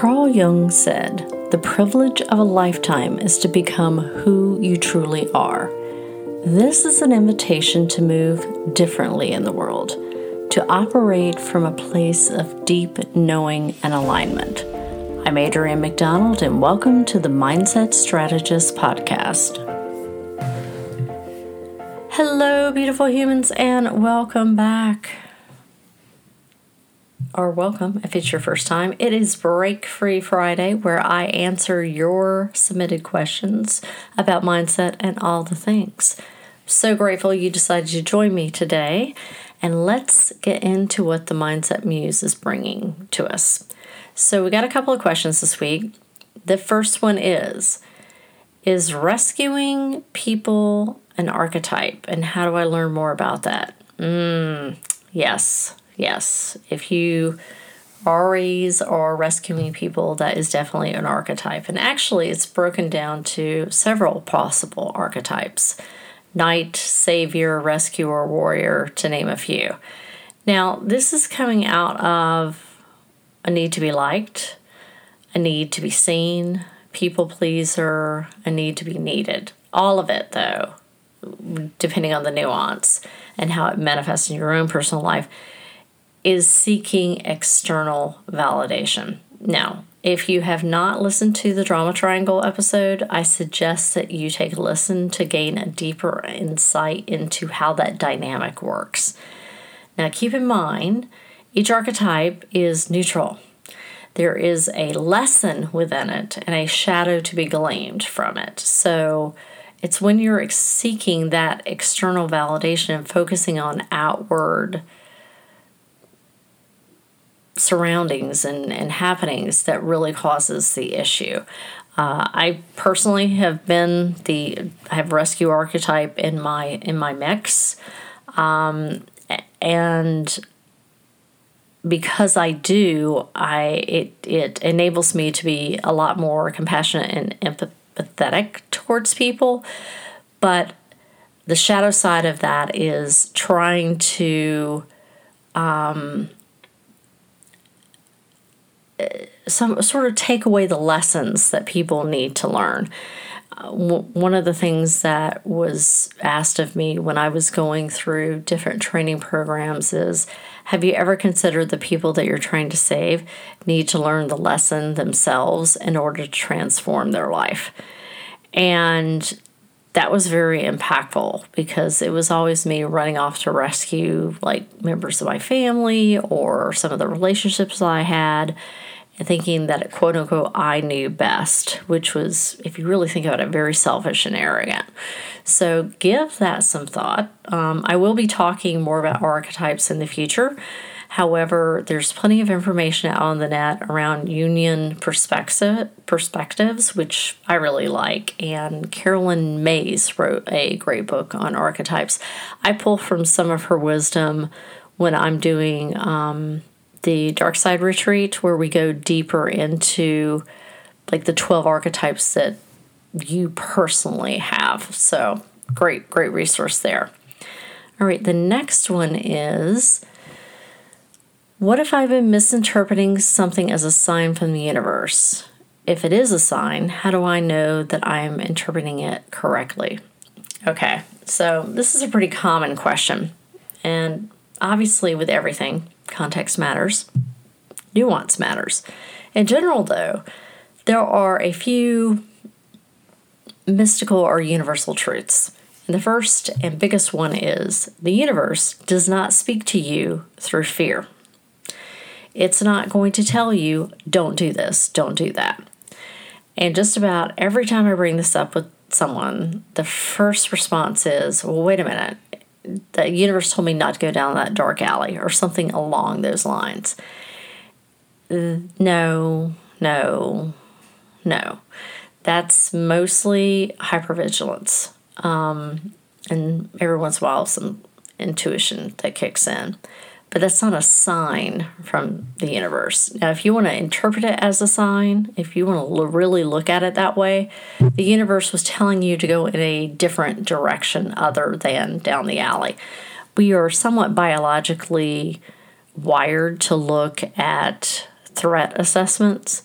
Carl Jung said, The privilege of a lifetime is to become who you truly are. This is an invitation to move differently in the world, to operate from a place of deep knowing and alignment. I'm Adrianne McDonald, and welcome to the Mindset Strategist Podcast. Hello, beautiful humans, and welcome back or welcome if it's your first time. It is Break Free Friday where I answer your submitted questions about mindset and all the things. So grateful you decided to join me today. And let's get into what the Mindset Muse is bringing to us. So, we got a couple of questions this week. The first one is Is rescuing people an archetype? And how do I learn more about that? Mm, yes. Yes, if you Aries are rescuing people, that is definitely an archetype. And actually, it's broken down to several possible archetypes knight, savior, rescuer, warrior, to name a few. Now, this is coming out of a need to be liked, a need to be seen, people pleaser, a need to be needed. All of it, though, depending on the nuance and how it manifests in your own personal life is seeking external validation. Now, if you have not listened to the Drama Triangle episode, I suggest that you take a listen to gain a deeper insight into how that dynamic works. Now, keep in mind, each archetype is neutral. There is a lesson within it and a shadow to be gleaned from it. So, it's when you're seeking that external validation and focusing on outward surroundings and, and happenings that really causes the issue. Uh, I personally have been the I have rescue archetype in my in my mix, um, and because I do, I it it enables me to be a lot more compassionate and empathetic towards people, but the shadow side of that is trying to um, some sort of take away the lessons that people need to learn. One of the things that was asked of me when I was going through different training programs is Have you ever considered the people that you're trying to save need to learn the lesson themselves in order to transform their life? And that was very impactful because it was always me running off to rescue like members of my family or some of the relationships I had and thinking that quote unquote I knew best, which was, if you really think about it, very selfish and arrogant. So give that some thought. Um, I will be talking more about archetypes in the future. However, there's plenty of information out on the net around Jungian perspective, perspectives, which I really like. And Caroline Myss wrote a great book on archetypes. I pull from some of her wisdom when I'm doing um, the Dark Side Retreat, where we go deeper into like the 12 archetypes that you personally have. So, great, great resource there. All right, the next one is what if I've been misinterpreting something as a sign from the universe? If it is a sign, how do I know that I'm interpreting it correctly? Okay, so this is a pretty common question. And obviously, with everything, Context matters, nuance matters. In general, though, there are a few mystical or universal truths. And the first and biggest one is the universe does not speak to you through fear. It's not going to tell you, don't do this, don't do that. And just about every time I bring this up with someone, the first response is, well, wait a minute the universe told me not to go down that dark alley or something along those lines. No, no, no. That's mostly hypervigilance. Um, and every once in a while, some intuition that kicks in but that's not a sign from the universe. Now, if you want to interpret it as a sign, if you want to really look at it that way, the universe was telling you to go in a different direction other than down the alley. We are somewhat biologically wired to look at threat assessments.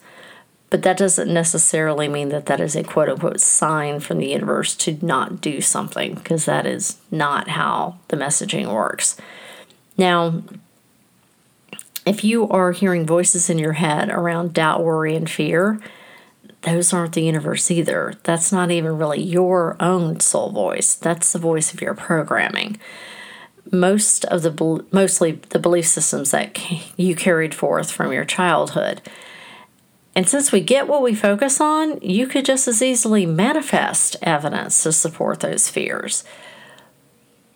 But that doesn't necessarily mean that that is a quote unquote sign from the universe to not do something, because that is not how the messaging works. Now, if you are hearing voices in your head around doubt, worry, and fear, those aren't the universe either. That's not even really your own soul voice. That's the voice of your programming. Most of the mostly the belief systems that you carried forth from your childhood. And since we get what we focus on, you could just as easily manifest evidence to support those fears.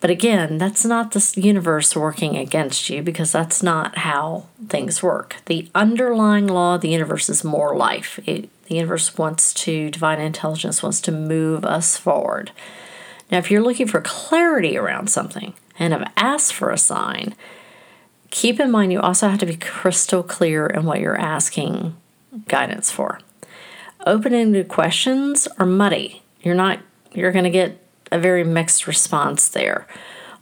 But again, that's not the universe working against you because that's not how things work. The underlying law of the universe is more life. It, the universe wants to, divine intelligence wants to move us forward. Now, if you're looking for clarity around something and have asked for a sign, keep in mind you also have to be crystal clear in what you're asking guidance for. Open ended questions are muddy. You're not, you're going to get a very mixed response there.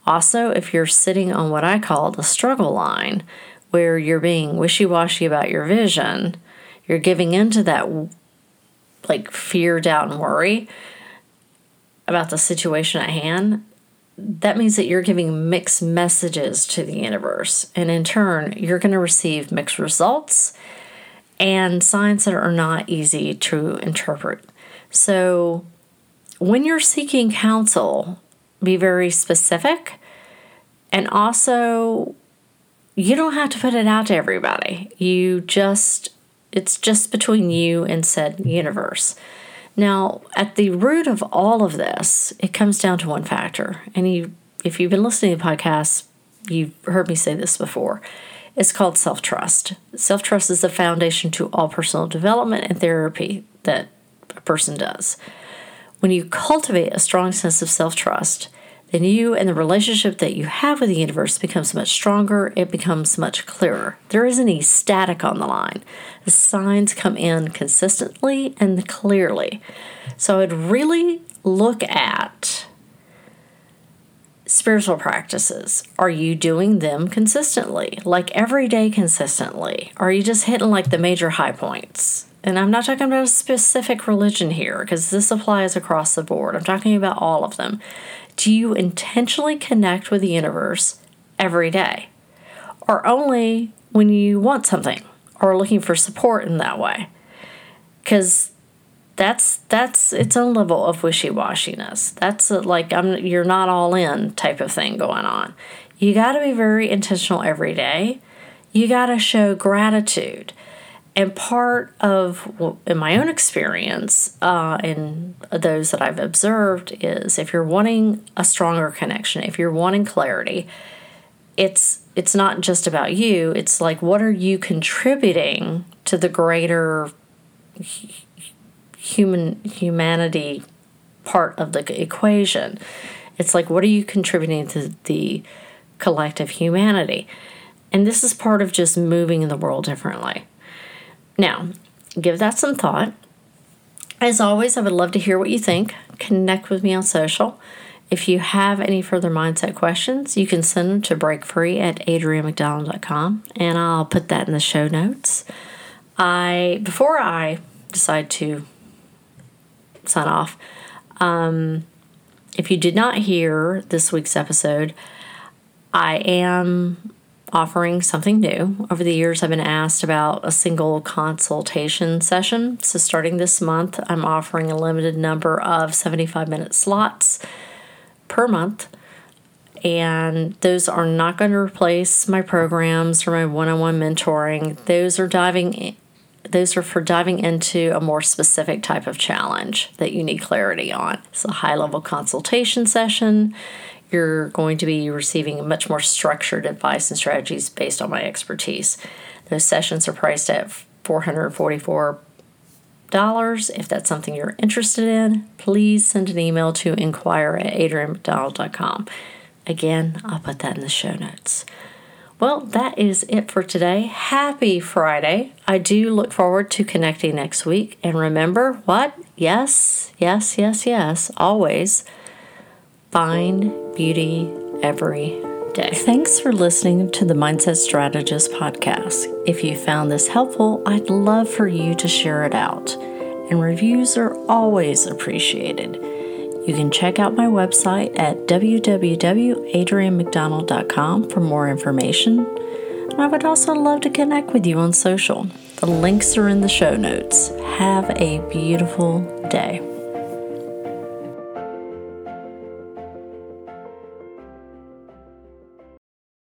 Also, if you're sitting on what I call the struggle line, where you're being wishy washy about your vision, you're giving into that like fear, doubt, and worry about the situation at hand, that means that you're giving mixed messages to the universe. And in turn, you're going to receive mixed results and signs that are not easy to interpret. So, when you're seeking counsel, be very specific and also you don't have to put it out to everybody. You just it's just between you and said universe. Now, at the root of all of this, it comes down to one factor. And you if you've been listening to podcasts, you've heard me say this before. It's called self-trust. Self-trust is the foundation to all personal development and therapy that a person does. When you cultivate a strong sense of self trust, then you and the relationship that you have with the universe becomes much stronger. It becomes much clearer. There isn't any static on the line. The signs come in consistently and clearly. So I'd really look at spiritual practices. Are you doing them consistently? Like every day consistently? Are you just hitting like the major high points? And I'm not talking about a specific religion here because this applies across the board. I'm talking about all of them. Do you intentionally connect with the universe every day? Or only when you want something or looking for support in that way? Because that's that's its own level of wishy-washiness. That's a, like I'm you're not all in type of thing going on. You got to be very intentional every day. You got to show gratitude and part of, in my own experience, uh, and those that I've observed, is if you're wanting a stronger connection, if you're wanting clarity, it's it's not just about you. It's like what are you contributing to the greater human humanity part of the equation? It's like what are you contributing to the collective humanity? And this is part of just moving in the world differently. Now, give that some thought. As always, I would love to hear what you think. Connect with me on social. If you have any further mindset questions, you can send them to breakfree at adriannemcdonald.com and I'll put that in the show notes. I before I decide to sign off, um, if you did not hear this week's episode, I am offering something new. Over the years, I've been asked about a single consultation session. So, starting this month, I'm offering a limited number of 75 minute slots per month. And those are not going to replace my programs or my one on one mentoring. Those are diving those are for diving into a more specific type of challenge that you need clarity on. It's a high level consultation session you're going to be receiving much more structured advice and strategies based on my expertise. Those sessions are priced at $444. If that's something you're interested in, please send an email to inquire at adriannemcdonald.com. Again, I'll put that in the show notes. Well, that is it for today. Happy Friday. I do look forward to connecting next week. And remember what? Yes, yes, yes, yes, always find beauty every day. Thanks for listening to the Mindset Strategist podcast. If you found this helpful, I'd love for you to share it out. And reviews are always appreciated. You can check out my website at www.adriannemcdonald.com for more information. And I would also love to connect with you on social. The links are in the show notes. Have a beautiful day.